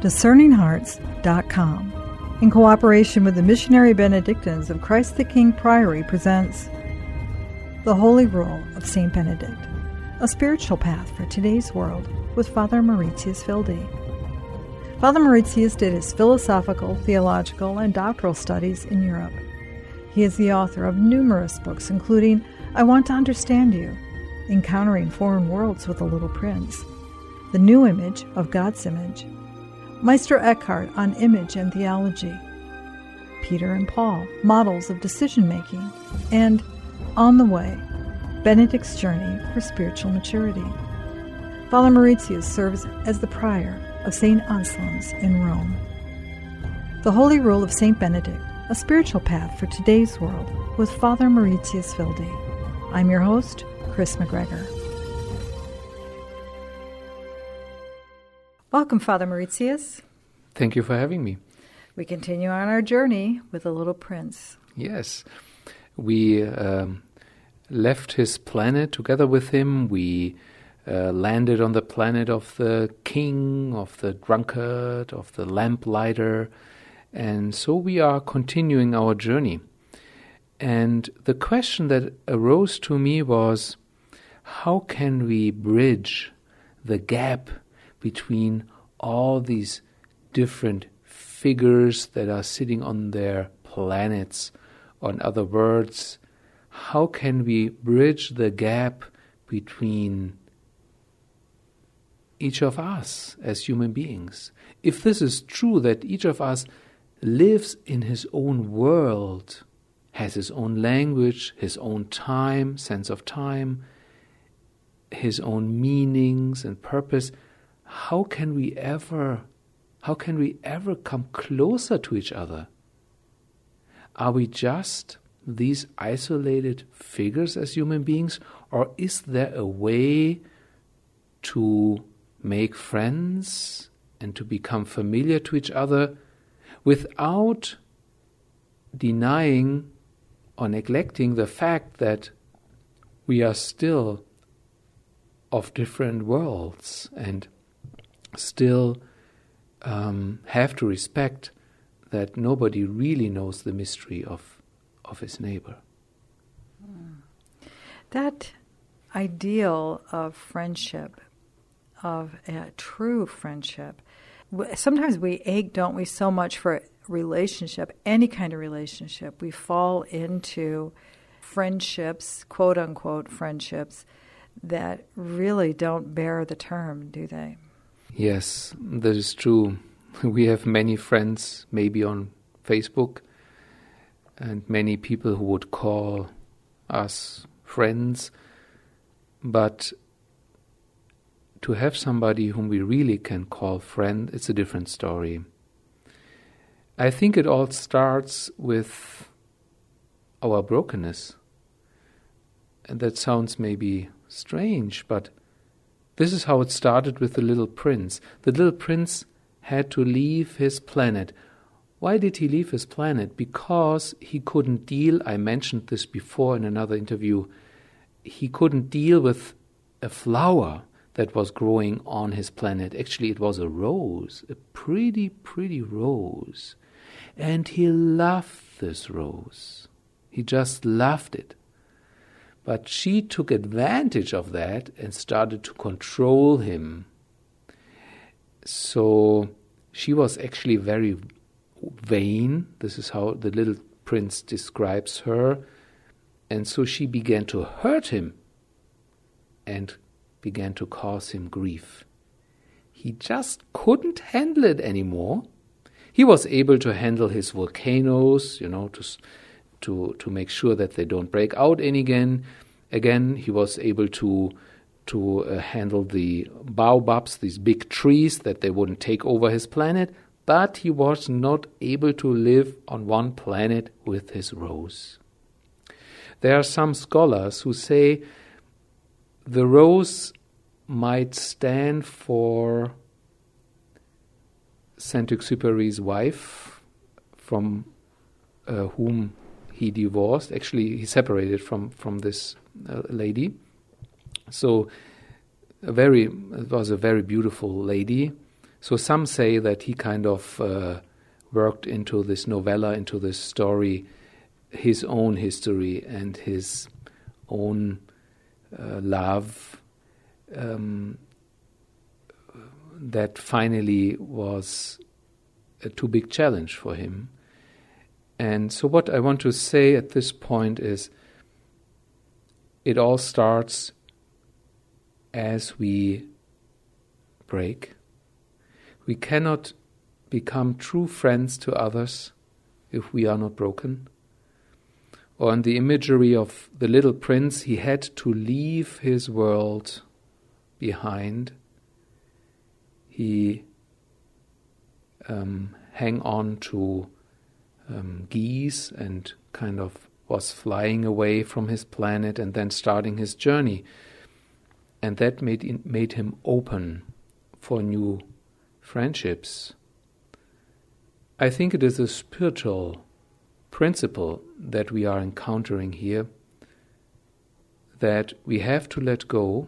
discerninghearts.com. In cooperation with the Missionary Benedictines of Christ the King Priory presents The Holy Rule of St. Benedict, a spiritual path for today's world with Father Mauritius Wilde. Father Mauritius did his philosophical, theological, and doctoral studies in Europe. He is the author of numerous books, including I Want to Understand You, Encountering Foreign Worlds with the Little Prince, The New Image of God's Image, Meister Eckhart on Image and Theology, Peter and Paul, Models of Decision Making, and On the Way, Benedict's Journey for Spiritual Maturity. Father Mauritius serves as the prior of St. Anselm's in Rome. The Holy Rule of St. Benedict, a spiritual path for today's world, with Father Mauritius Wilde. I'm your host, Kris McGregor. Welcome, Father Mauritius. Thank you for having me. We continue on our journey with the little prince. Yes. We um, left his planet together with him. We uh, landed on the planet of the king, of the drunkard, of the lamplighter. And so we are continuing our journey. And the question that arose to me was how can we bridge the gap between all these different figures that are sitting on their planets. Or, in other words, how can we bridge the gap between each of us as human beings? If this is true, that each of us lives in his own world, has his own language, his own time, sense of time, his own meanings and purpose, how can we ever how can we ever come closer to each other? Are we just these isolated figures as human beings, or is there a way to make friends and to become familiar to each other without denying or neglecting the fact that we are still of different worlds and still um, have to respect that nobody really knows the mystery of, of his neighbor. That ideal of friendship, of true friendship, sometimes we ache, don't we, so much for relationship, any kind of relationship. We fall into friendships, quote unquote friendships, that really don't bear the term, do they? Yes, that is true. We have many friends, maybe on Facebook, and many people who would call us friends. But to have somebody whom we really can call friend, it's a different story. I think it all starts with our brokenness. And that sounds maybe strange, but this is how it started with the little prince. The little prince had to leave his planet. Why did he leave his planet? Because he couldn't deal, I mentioned this before in another interview, he couldn't deal with a flower that was growing on his planet. Actually, it was a rose, a pretty, pretty rose. And he loved this rose. He just loved it. But she took advantage of that and started to control him. So she was actually very vain. This is how the little prince describes her. And so she began to hurt him and began to cause him grief. He just couldn't handle it anymore. He was able to handle his volcanoes, you know, to to to make sure that they don't break out any again. Again, he was able to to uh, handle the baobabs, these big trees, that they wouldn't take over his planet. But he was not able to live on one planet with his rose. There are some scholars who say the rose might stand for Saint Exupéry's wife, from uh, whom he divorced. Actually, he separated from from this uh, lady. So, a very it was a very beautiful lady So some say that he kind of uh, worked into this novella, into this story, his own history and his own uh, love um, that finally was a too big challenge for him. And so, what I want to say at this point is it all starts as we break. We cannot become true friends to others if we are not broken. Or in the imagery of the little prince, he had to leave his world behind. He um, hang on to um, geese and kind of was flying away from his planet and then starting his journey. And that made, in, made him open for new friendships. I think it is a spiritual principle that we are encountering here that we have to let go,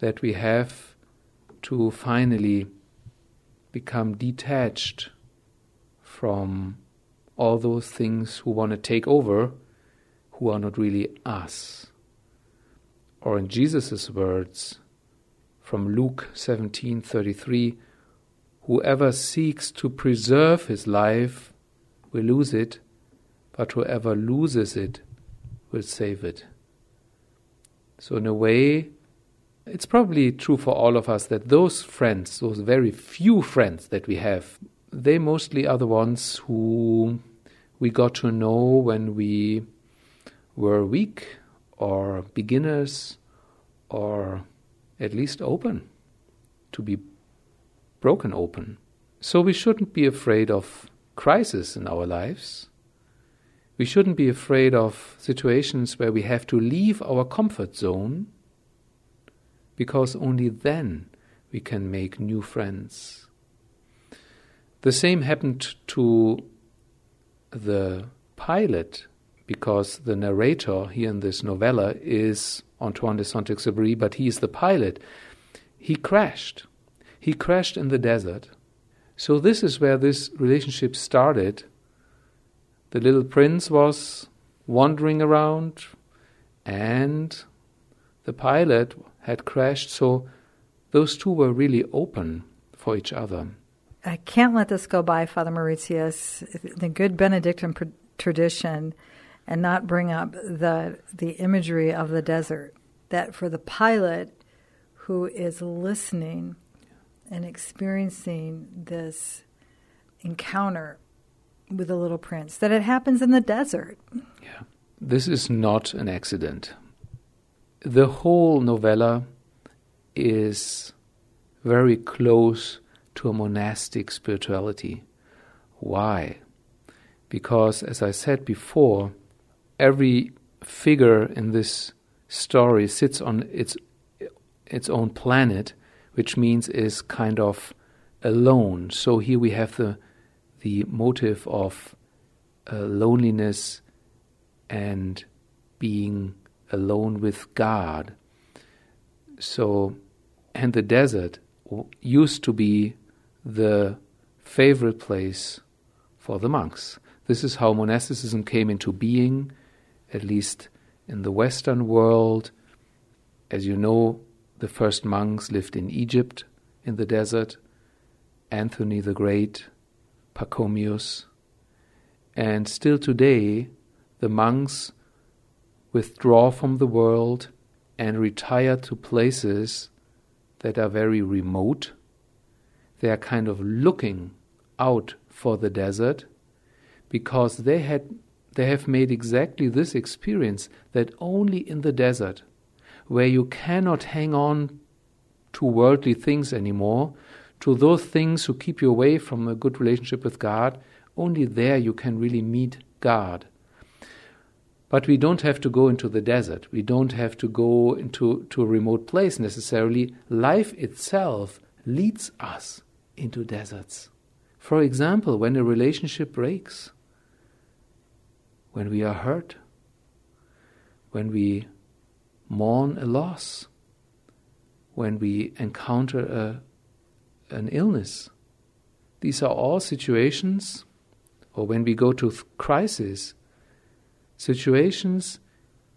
that we have to finally become detached from all those things who want to take over, who are not really us. Or in Jesus' words from Luke 17:33, whoever seeks to preserve his life will lose it, but whoever loses it will save it. So, in a way, it's probably true for all of us that those friends, those very few friends that we have, they mostly are the ones who we got to know when we were weak or beginners or at least open, to be broken open. So we shouldn't be afraid of crisis in our lives. We shouldn't be afraid of situations where we have to leave our comfort zone because only then we can make new friends. The same happened to the pilot because the narrator here in this novella is Antoine de Saint Exupéry, but he is the pilot. He crashed. He crashed in the desert. So, this is where this relationship started. The little prince was wandering around, and the pilot had crashed. So, those two were really open for each other. I can't let this go by, Father Mauritius. The good Benedictine tradition, and not bring up the the imagery of the desert. That for the pilot who is listening and experiencing this encounter with the little prince, that it happens in the desert. Yeah, this is not an accident. The whole novella is very close to a monastic spirituality. Why? Because, as I said before, every figure in this story sits on its its own planet, which means is kind of alone. So here we have the the motive of uh, loneliness and being alone with God. So, and the desert used to be the favorite place for the monks. This is how monasticism came into being, at least in the Western world. As you know, the first monks lived in Egypt in the desert, Anthony the Great, Pachomius, and still today the monks withdraw from the world and retire to places that are very remote they are kind of looking out for the desert because they had they have made exactly this experience that only in the desert where you cannot hang on to worldly things anymore to those things who keep you away from a good relationship with God only there you can really meet God. But we don't have to go into the desert. We don't have to go into to a remote place necessarily. Life itself leads us into deserts. For example, when a relationship breaks, when we are hurt, when we mourn a loss, when we encounter a, an illness. These are all situations, or when we go to crisis, situations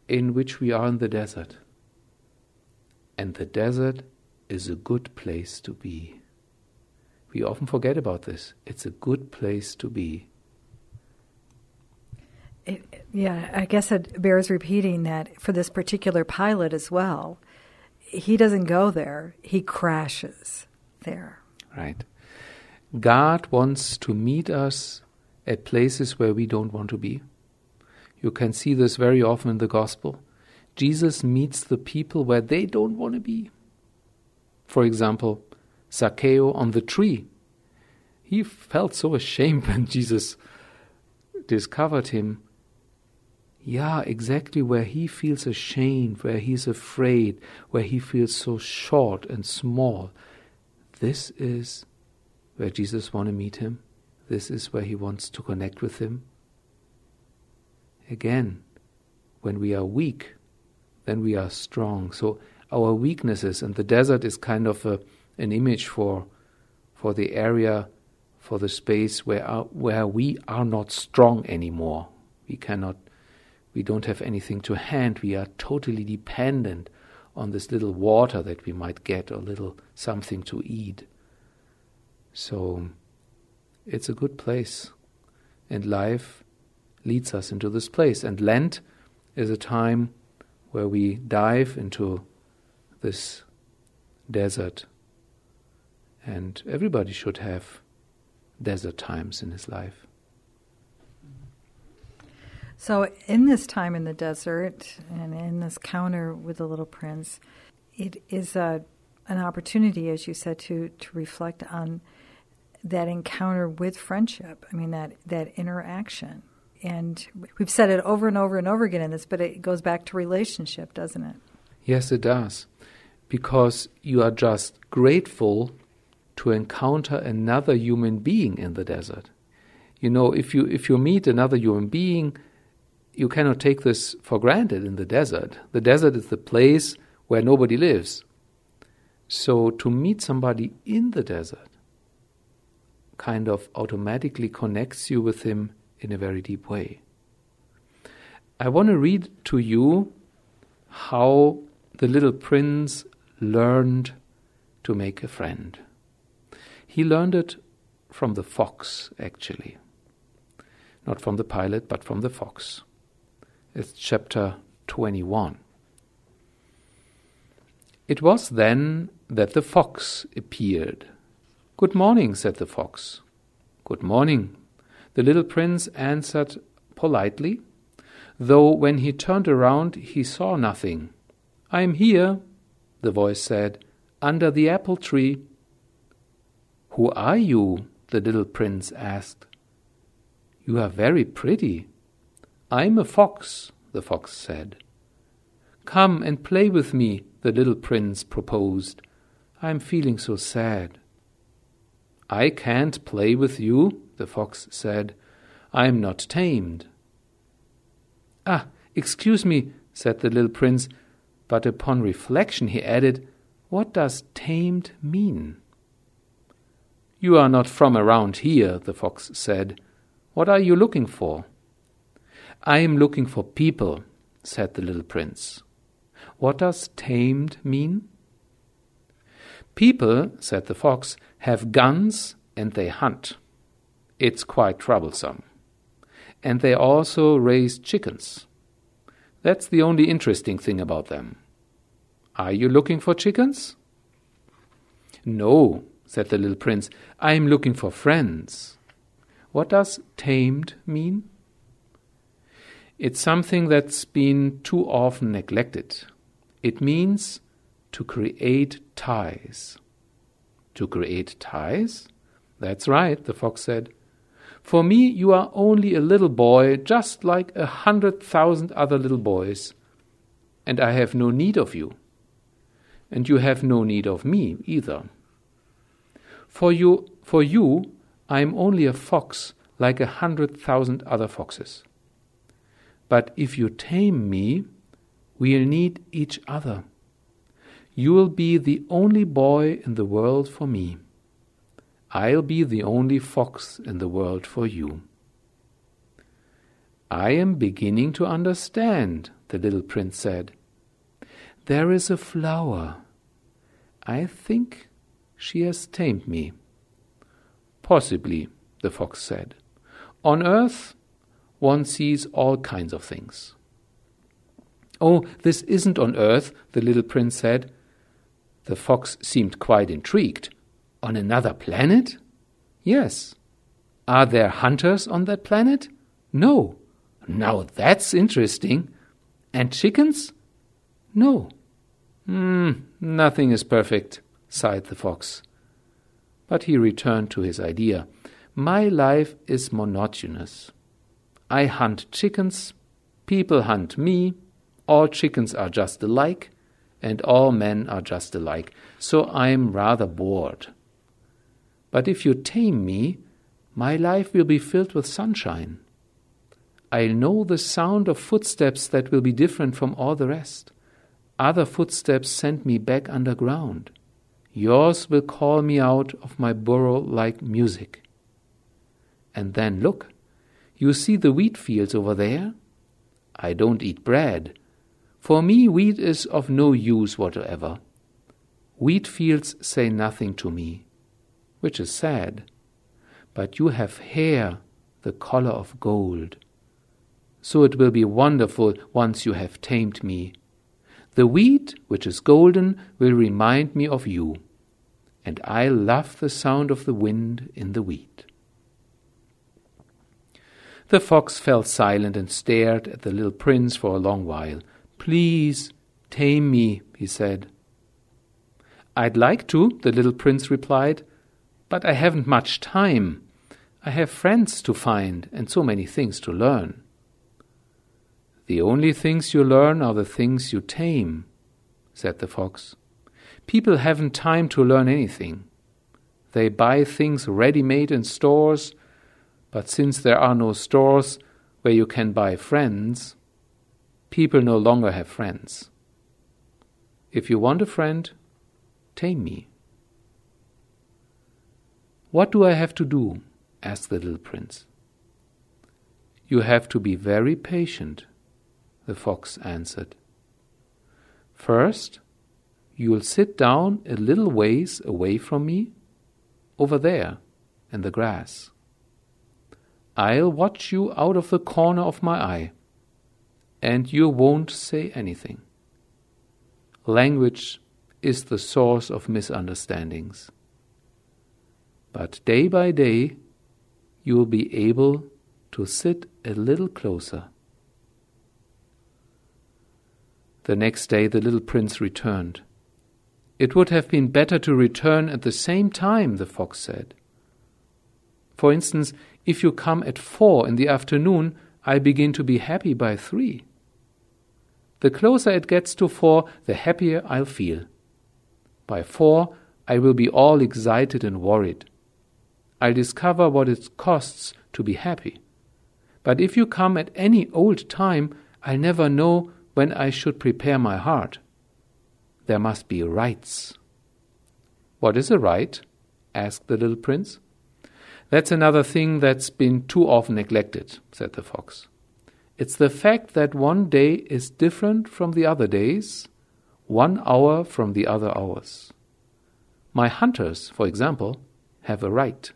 in which we are in the desert. And the desert is a good place to be. We often forget about this. It's a good place to be. It, yeah, I guess it bears repeating that for this particular pilot as well. He doesn't go there, he crashes there. Right. God wants to meet us at places where we don't want to be. You can see this very often in the gospel. Jesus meets the people where they don't want to be. For example, Zacchaeus on the tree. He felt so ashamed when Jesus discovered him. Yeah, exactly where he feels ashamed, where he's afraid, where he feels so short and small. This is where Jesus wants to meet him. This is where he wants to connect with him. Again, when we are weak, then we are strong. So our weaknesses, and the desert is kind of a, an image for for the area, for the space where our, where we are not strong anymore. We cannot, we don't have anything to hand. We are totally dependent on this little water that we might get or little something to eat. So it's a good place. And life leads us into this place. And Lent is a time where we dive into this desert. And everybody should have desert times in his life. So, in this time in the desert and in this counter with the little prince, it is a, an opportunity, as you said, to, to reflect on that encounter with friendship. I mean, that, that interaction. And we've said it over and over and over again in this, but it goes back to relationship, doesn't it? Yes, it does. Because you are just grateful to encounter another human being in the desert. You know, if you if you meet another human being, you cannot take this for granted in the desert. The desert is the place where nobody lives. So to meet somebody in the desert kind of automatically connects you with him in a very deep way. I want to read to you how the little prince learned to make a friend. He learned it from the fox, actually. Not from the pilot, but from the fox. It's chapter 21. It was then that the fox appeared. Good morning, said the fox. Good morning, the little prince answered politely, though when he turned around he saw nothing. I am here, the voice said, under the apple tree. Who are you? the little prince asked. You are very pretty. I'm a fox, the fox said. Come and play with me, the little prince proposed. I'm feeling so sad. I can't play with you, the fox said. I am not tamed. Ah, excuse me, said the little prince, but upon reflection he added, What does tamed mean? You are not from around here, the fox said. What are you looking for? I am looking for people, said the little prince. What does tamed mean? People, said the fox, have guns and they hunt. It's quite troublesome. And they also raise chickens. That's the only interesting thing about them. Are you looking for chickens? No, said the little prince. I am looking for friends. What does tamed mean? It's something that's been too often neglected. It means to create ties. To create ties? That's right, the fox said. For me, you are only a little boy, just like a hundred thousand other little boys, and I have no need of you. And you have no need of me either. For you, for you, I am only a fox like a hundred thousand other foxes. But if you tame me, we'll need each other. You will be the only boy in the world for me. I'll be the only fox in the world for you. I am beginning to understand, the little prince said. There is a flower. I think she has tamed me. Possibly, the fox said. On earth, one sees all kinds of things. Oh, this isn't on earth, the little prince said. The fox seemed quite intrigued. On another planet? Yes. Are there hunters on that planet? No. Now that's interesting. And chickens? No. Hmm, nothing is perfect, sighed the fox. But he returned to his idea. My life is monotonous. I hunt chickens, people hunt me, all chickens are just alike, and all men are just alike, so I'm rather bored. But if you tame me, my life will be filled with sunshine. I'll know the sound of footsteps that will be different from all the rest. Other footsteps send me back underground. Yours will call me out of my burrow like music. And then look, you see the wheat fields over there? I don't eat bread. For me, wheat is of no use whatever. Wheat fields say nothing to me, which is sad. But you have hair the color of gold so it will be wonderful once you have tamed me. The wheat, which is golden, will remind me of you, and I love the sound of the wind in the wheat. The fox fell silent and stared at the little prince for a long while. Please tame me, he said. I'd like to, the little prince replied, but I haven't much time. I have friends to find and so many things to learn. The only things you learn are the things you tame, said the fox. People haven't time to learn anything. They buy things ready made in stores, but since there are no stores where you can buy friends, people no longer have friends. If you want a friend, tame me. What do I have to do? asked the little prince. You have to be very patient the fox answered. First, you'll sit down a little ways away from me, over there in the grass. I'll watch you out of the corner of my eye, and you won't say anything. Language is the source of misunderstandings. But day by day, you will be able to sit a little closer The next day the little prince returned. It would have been better to return at the same time, the fox said. For instance, if you come at four in the afternoon, I begin to be happy by three. The closer it gets to four, the happier I'll feel. By four, I will be all excited and worried. I'll discover what it costs to be happy. But if you come at any old time, I'll never know when I should prepare my heart. There must be rites. What is a rite? asked the little prince. That's another thing that's been too often neglected, said the fox. It's the fact that one day is different from the other days, one hour from the other hours. My hunters, for example, have a rite.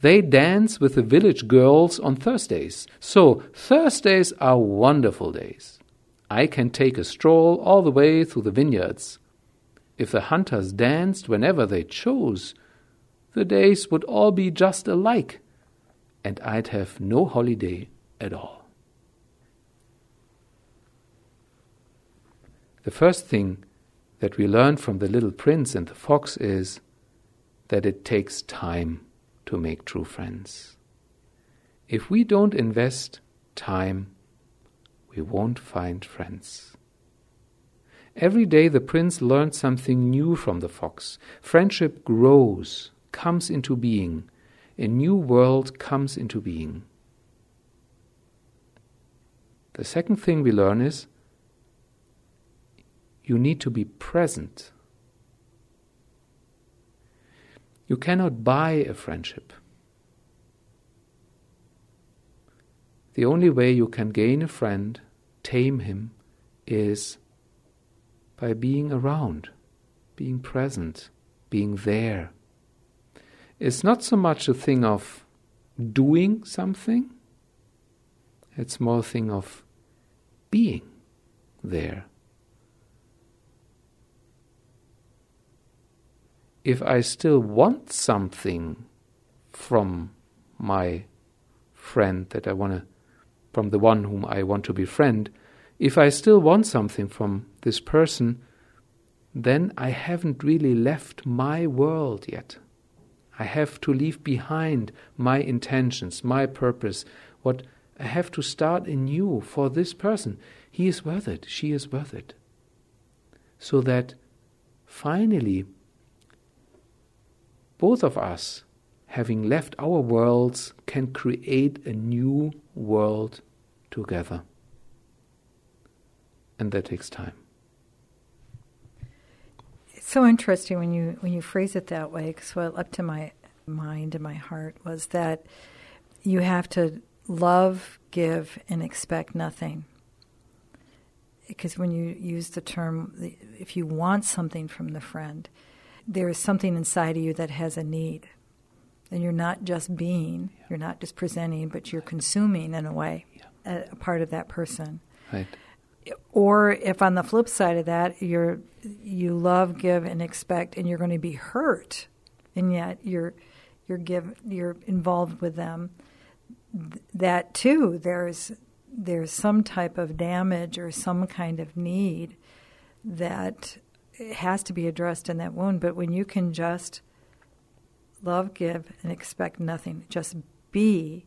They dance with the village girls on Thursdays. So, Thursdays are wonderful days. I can take a stroll all the way through the vineyards. If the hunters danced whenever they chose, the days would all be just alike, and I'd have no holiday at all. The first thing that we learn from the little prince and the fox is that it takes time to make true friends. If we don't invest time we won't find friends. Every day the prince learned something new from the fox. Friendship grows, comes into being. A new world comes into being. The second thing we learn is you need to be present. You cannot buy a friendship. The only way you can gain a friend, tame him, is by being around, being present, being there. It's not so much a thing of doing something, it's more a thing of being there. If I still want something from my friend that I want to, from the one whom I want to befriend, if I still want something from this person, then I haven't really left my world yet. I have to leave behind my intentions, my purpose, what I have to start anew for this person. He is worth it, she is worth it. So that finally, both of us, having left our worlds, can create a new world together. And that takes time. It's so interesting when you when you phrase it that way. Because what up to my mind and my heart was that you have to love, give, and expect nothing. Because when you use the term, if you want something from the friend, there is something inside of you that has a need. And you're not just being, yeah. you're not just presenting, but you're consuming in a way yeah. a, a, part of that person. Right. Or if on the flip side of that, you're you love, give, and expect, and you're going to be hurt, and yet you're you're give you're involved with them that too there's there's some type of damage or some kind of need that has to be addressed in that wound but when you can just love give and expect nothing just be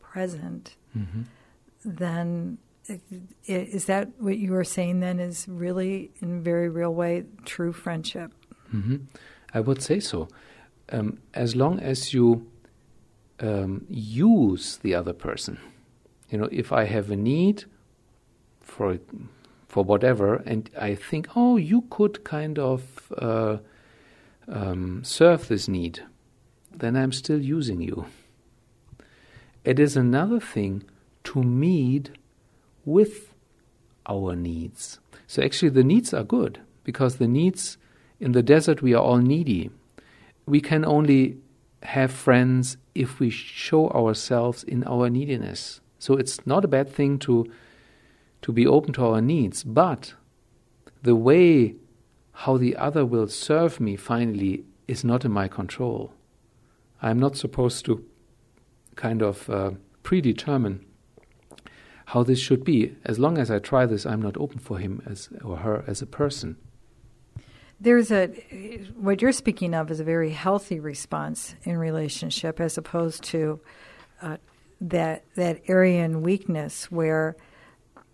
present mm-hmm. then is that what you are saying then is really in a very real way true friendship mm-hmm. i would say so um, as long as you um, use the other person. You know, if I have a need for for whatever, and I think, oh, you could kind of uh, um, serve this need, then I'm still using you. It is another thing to meet with our needs. So actually, the needs are good because the needs in the desert we are all needy. We can only have friends if we show ourselves in our neediness. So it's not a bad thing to to be open to our needs, but the way how the other will serve me finally is not in my control. I'm not supposed to kind of uh, predetermine how this should be. As long as I try this, I'm not open for him as or her as a person. There's a what you're speaking of is a very healthy response in relationship, as opposed to uh, that that Aryan weakness where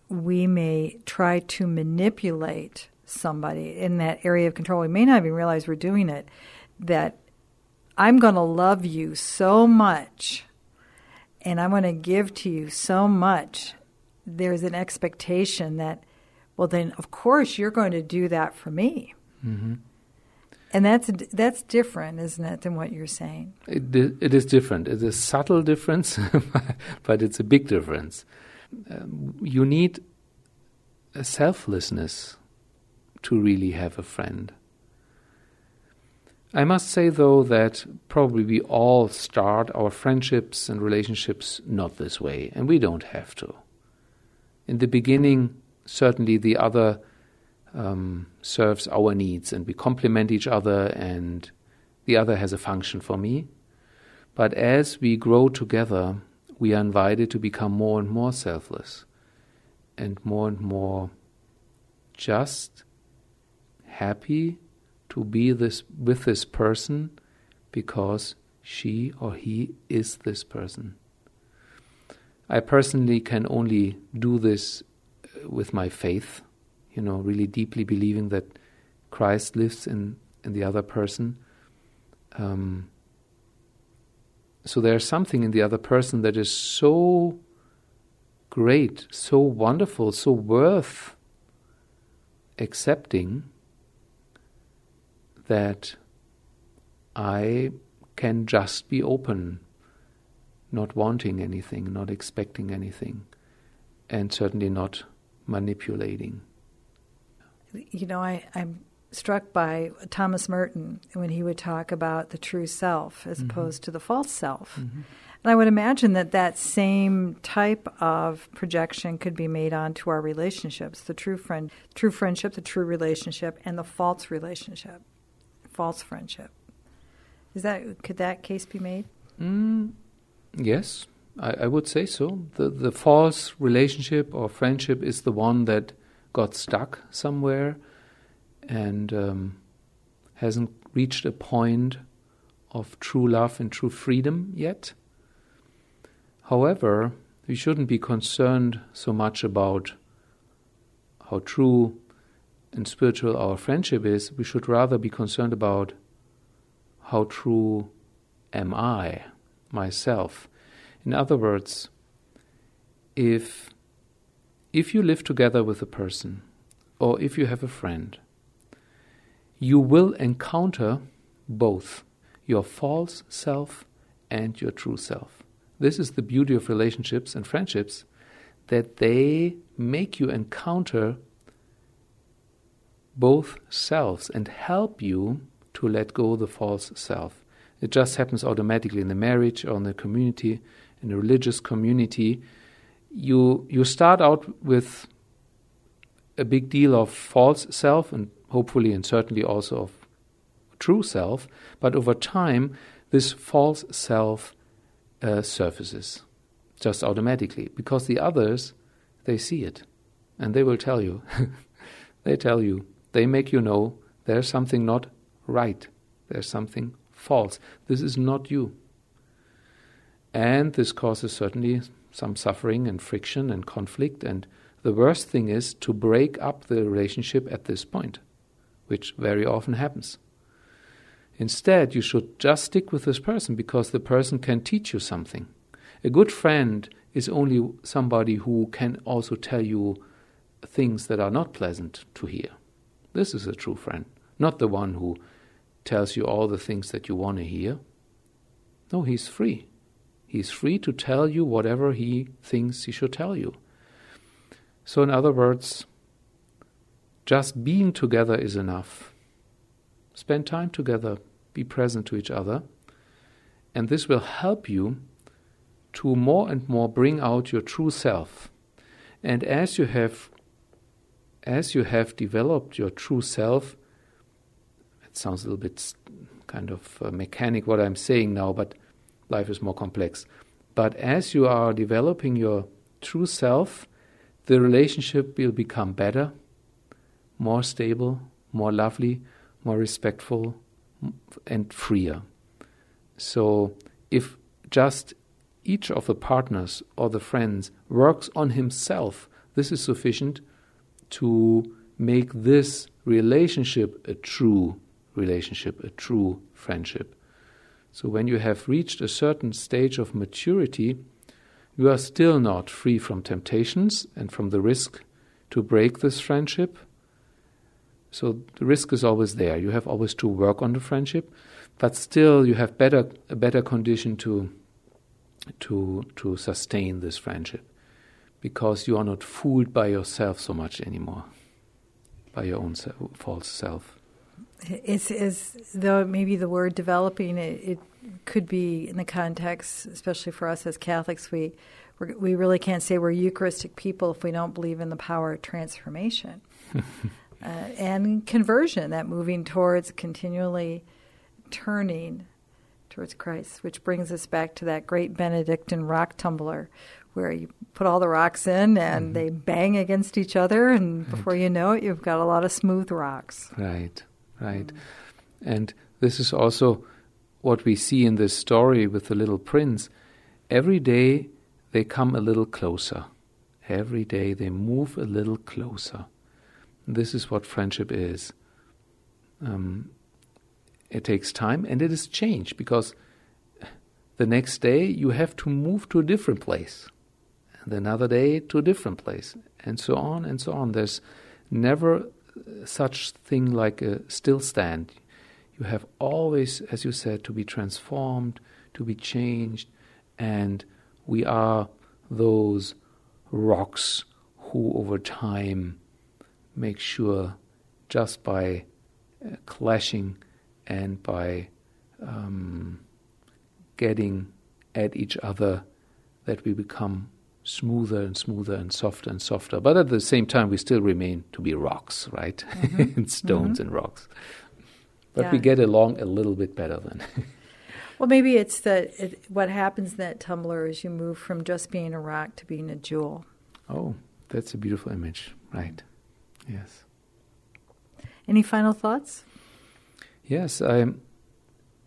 we may try to manipulate somebody in that area of control. We may not even realize we're doing it. That I'm going to love you so much, and I'm going to give to you so much. There's an expectation that, well, then of course you're going to do that for me. Mm-hmm. And that's that's different, isn't it, than what you're saying? It, it is different. It's a subtle difference, but it's a big difference. Um, you need a selflessness to really have a friend. I must say, though, that probably we all start our friendships and relationships not this way, and we don't have to. In the beginning, certainly the other um, serves our needs and we complement each other and the other has a function for me. But as we grow together, we are invited to become more and more selfless and more and more just happy to be this with this person because she or he is this person. I personally can only do this with my faith you know, really deeply believing that Christ lives in, in the other person. Um, so there's something in the other person that is so great, so wonderful, so worth accepting that I can just be open, not wanting anything, not expecting anything, and certainly not manipulating. You know, I, I'm struck by Thomas Merton when he would talk about the true self as mm-hmm. opposed to the false self. Mm-hmm. And I would imagine that that same type of projection could be made onto our relationships, the true friend, true friendship, the true relationship, and the false relationship, false friendship. Is that could that case be made? Mm, yes, I, I would say so. The the false relationship or friendship is the one that got stuck somewhere and um, hasn't reached a point of true love and true freedom yet. However, we shouldn't be concerned so much about how true and spiritual our friendship is. We should rather be concerned about how true am I myself. In other words, if if you live together with a person or if you have a friend, you will encounter both your false self and your true self. This is the beauty of relationships and friendships that they make you encounter both selves and help you to let go the false self. It just happens automatically in the marriage or in the community, in a religious community. You you start out with a big deal of false self and hopefully and certainly also of true self, but over time this false self uh, surfaces just automatically because the others they see it and they will tell you they tell you they make you know there's something not right there's something false this is not you and this causes certainly some suffering and friction and conflict and the worst thing is to break up the relationship at this point which very often happens Instead, you should just stick with this person because the person can teach you something. A good friend is only somebody who can also tell you things that are not pleasant to hear. This is a true friend, not the one who tells you all the things that you want to hear. No, he's free. He's free to tell you whatever he thinks he should tell you. So, in other words, just being together is enough. Spend time together, be present to each other. And this will help you to more and more bring out your true self. And as you have as you have developed your true self, it sounds a little bit kind of uh, mechanic what I'm saying now, but life is more complex. But as you are developing your true self, the relationship will become better, more stable, more lovely, more respectful, and freer. So if just each of the partners or the friends works on himself, this is sufficient to make this relationship a true relationship, a true friendship. So when you have reached a certain stage of maturity, you are still not free from temptations and from the risk to break this friendship so the risk is always there. You have always to work on the friendship, but still you have better a better condition to to to sustain this friendship because you are not fooled by yourself so much anymore, by your own self, false self. It's as though maybe the word developing it, it could be in the context, especially for us as Catholics, we we really can't say we're Eucharistic people if we don't believe in the power of transformation. uh, and conversion, that moving towards continually turning towards Christ, which brings us back to that great Benedictine rock tumbler where you put all the rocks in and mm-hmm. they bang against each other, and right. before you know it, you've got a lot of smooth rocks. Right, right. Mm. And this is also what we see in this story with the little prince. Every day they come a little closer. Every day they move a little closer. This is what friendship is. Um, it takes time and it is change because the next day you have to move to a different place, another day to a different place, and so on and so on. There's never such thing like a still stand. You have always, as you said, to be transformed, to be changed, and we are those rocks who over time make sure just by uh, clashing and by um, getting at each other that we become smoother and smoother and softer and softer. But at the same time, we still remain to be rocks, right? Mm-hmm. and stones mm-hmm. and rocks. But yeah. we get along a little bit better then. well, maybe it's that it, what happens in that tumbler is you move from just being a rock to being a jewel. Oh, that's a beautiful image, right? Yes. Any final thoughts? Yes, I,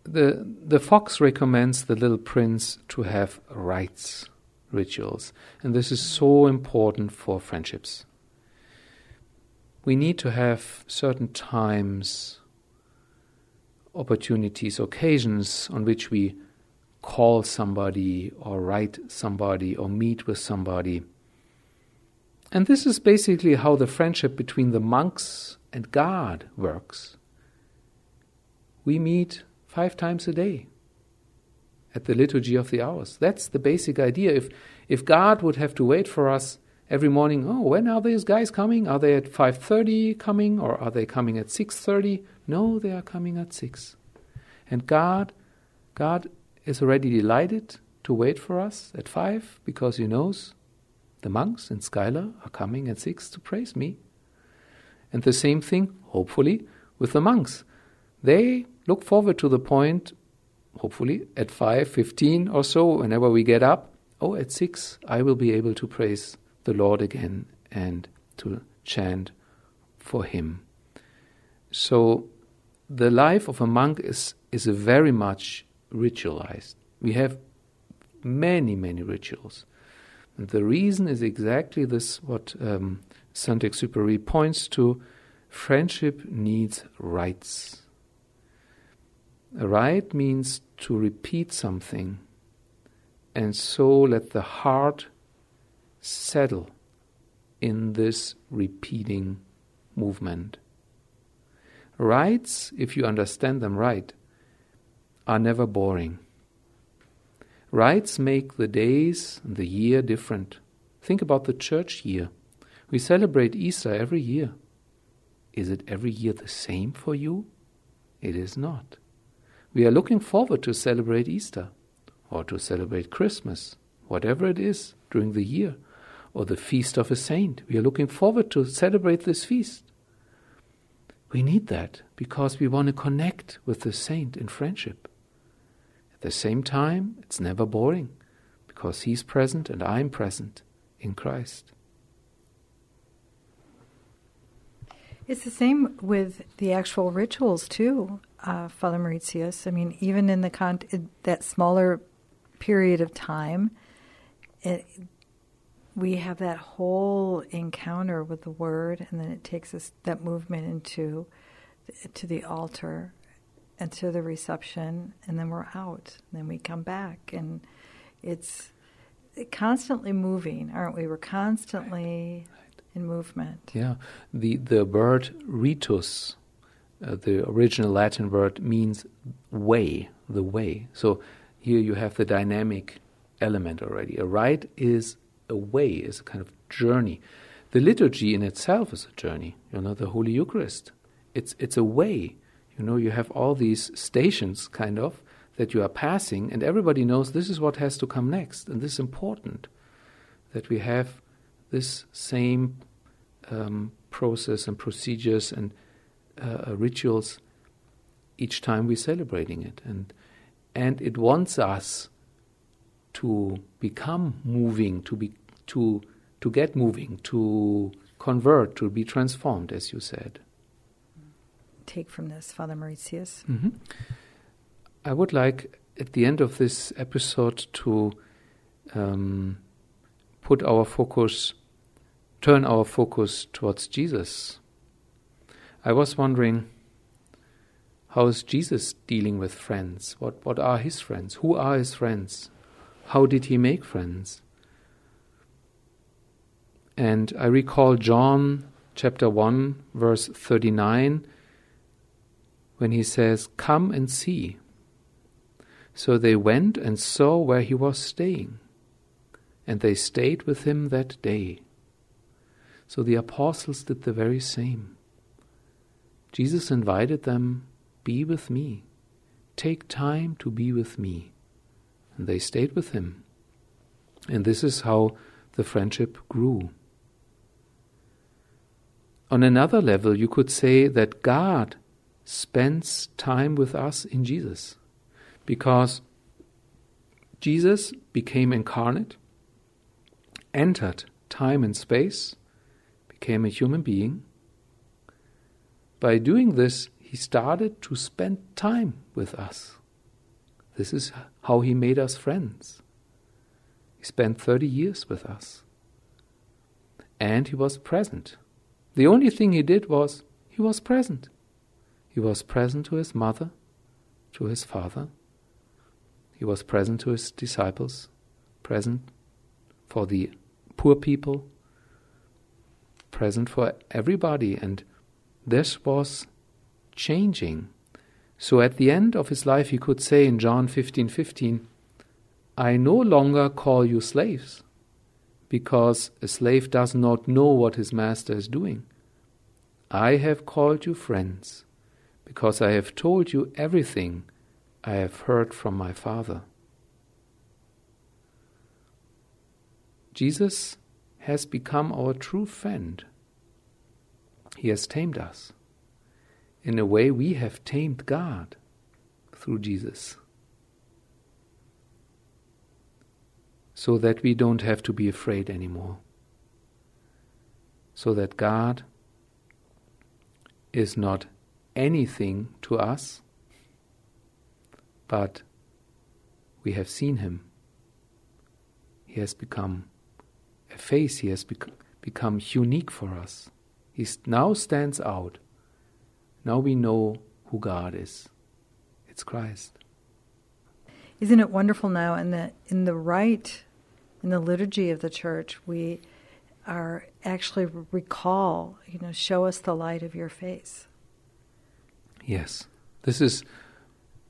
the the fox recommends the little prince to have rites, rituals, and this is so important for friendships. We need to have certain times, opportunities, occasions on which we call somebody or write somebody or meet with somebody and this is basically how the friendship between the monks and God works. We meet five times a day at the liturgy of the hours. That's the basic idea. If if God would have to wait for us every morning, oh, when are these guys coming? Are they at 5:30 coming or are they coming at 6:30? No, they are coming at 6. And God God is already delighted to wait for us at 5 because he knows the monks in Schuyler are coming at six to praise me. And the same thing, hopefully, with the monks. They look forward to the point, hopefully, at 5:15 or so, whenever we get up. Oh, at 6, I will be able to praise the Lord again and to chant for Him. So, the life of a monk is, is very much ritualized. We have many, many rituals. And the reason is exactly this what um, Saint Exupéry points to friendship needs rites. A rite means to repeat something, and so let the heart settle in this repeating movement. Rites, if you understand them right, are never boring. Rites make the days and the year different. Think about the church year. We celebrate Easter every year. Is it every year the same for you? It is not. We are looking forward to celebrate Easter or to celebrate Christmas, whatever it is during the year, or the feast of a saint. We are looking forward to celebrate this feast. We need that because we want to connect with the saint in friendship At the same time, it's never boring because He's present and I'm present in Christ. It's the same with the actual rituals too, uh, Father Mauritius. I mean, even in the con- that smaller period of time, it, we have that whole encounter with the Word, and then it takes us that movement into to the altar, and to the reception, and then we're out. And then we come back, and it's constantly moving, aren't we? We're constantly in movement. Yeah, the the word ritus, uh, the original Latin word means way, the way. So here you have the dynamic element already. A rite is a way, is a kind of journey. The liturgy in itself is a journey. You know, the Holy Eucharist. It's it's a way you know, you have all these stations, kind of, that you are passing, and everybody knows this is what has to come next, and this is important that we have this same um, process and procedures and uh, uh, rituals each time we're celebrating it, and and it wants us to become moving, to be to to get moving, to convert, to be transformed, as you said take from this, Father Mauritius? Mm-hmm. I would like at the end of this episode to um, put our focus, turn our focus towards Jesus. I was wondering, how is Jesus dealing with friends? What, what are his friends? Who are his friends? How did he make friends? And I recall John chapter 1, verse 39 when he says, Come and see. So they went and saw where he was staying, and they stayed with him that day. So the apostles did the very same. Jesus invited them, Be with me, take time to be with me. And they stayed with him. And this is how the friendship grew. On another level, you could say that God spends time with us in Jesus because Jesus became incarnate, entered time and space, became a human being. By doing this, he started to spend time with us. This is how he made us friends. He spent 30 years with us. And he was present. The only thing he did was he was present. He was present to his mother, to his father. He was present to his disciples, present for the poor people, present for everybody. And this was changing. So at the end of his life, he could say in John 15 15, I no longer call you slaves, because a slave does not know what his master is doing. I have called you friends, because I have told you everything I have heard from my Father. Jesus has become our true friend. He has tamed us. In a way, we have tamed God through Jesus. so that we don't have to be afraid anymore. So that God is not anything to us, but we have seen Him. He has become a face, He has bec- become unique for us. He now stands out. Now we know who God is. It's Christ. Isn't it wonderful now in the in the rite in the liturgy of the church we are actually recall, you know, show us the light of your face. Yes. This is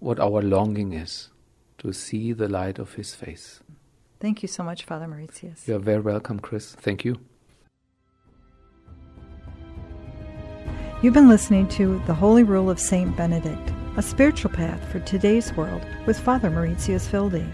what our longing is to see the light of his face. Thank you so much, Father Mauritius. You're very welcome, Kris. Thank you. You've been listening to The Holy Rule of St. Benedict, a spiritual path for today's world with Father Mauritius Wilde.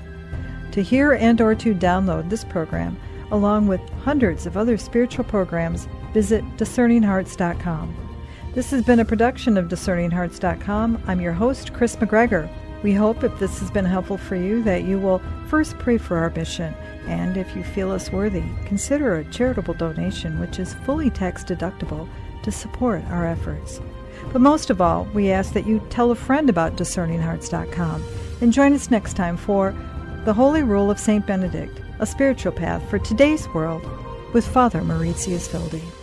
To hear and or to download this program, along with hundreds of other spiritual programs, visit discerninghearts.com. This has been a production of discerninghearts.com. I'm your host, Kris McGregor. We hope if this has been helpful for you that you will first pray for our mission, and if you feel us worthy, consider a charitable donation which is fully tax deductible to support our efforts. But most of all, we ask that you tell a friend about discerninghearts.com and join us next time for the Holy Rule of St. Benedict, a spiritual path for today's world with Father Mauritius Wilde.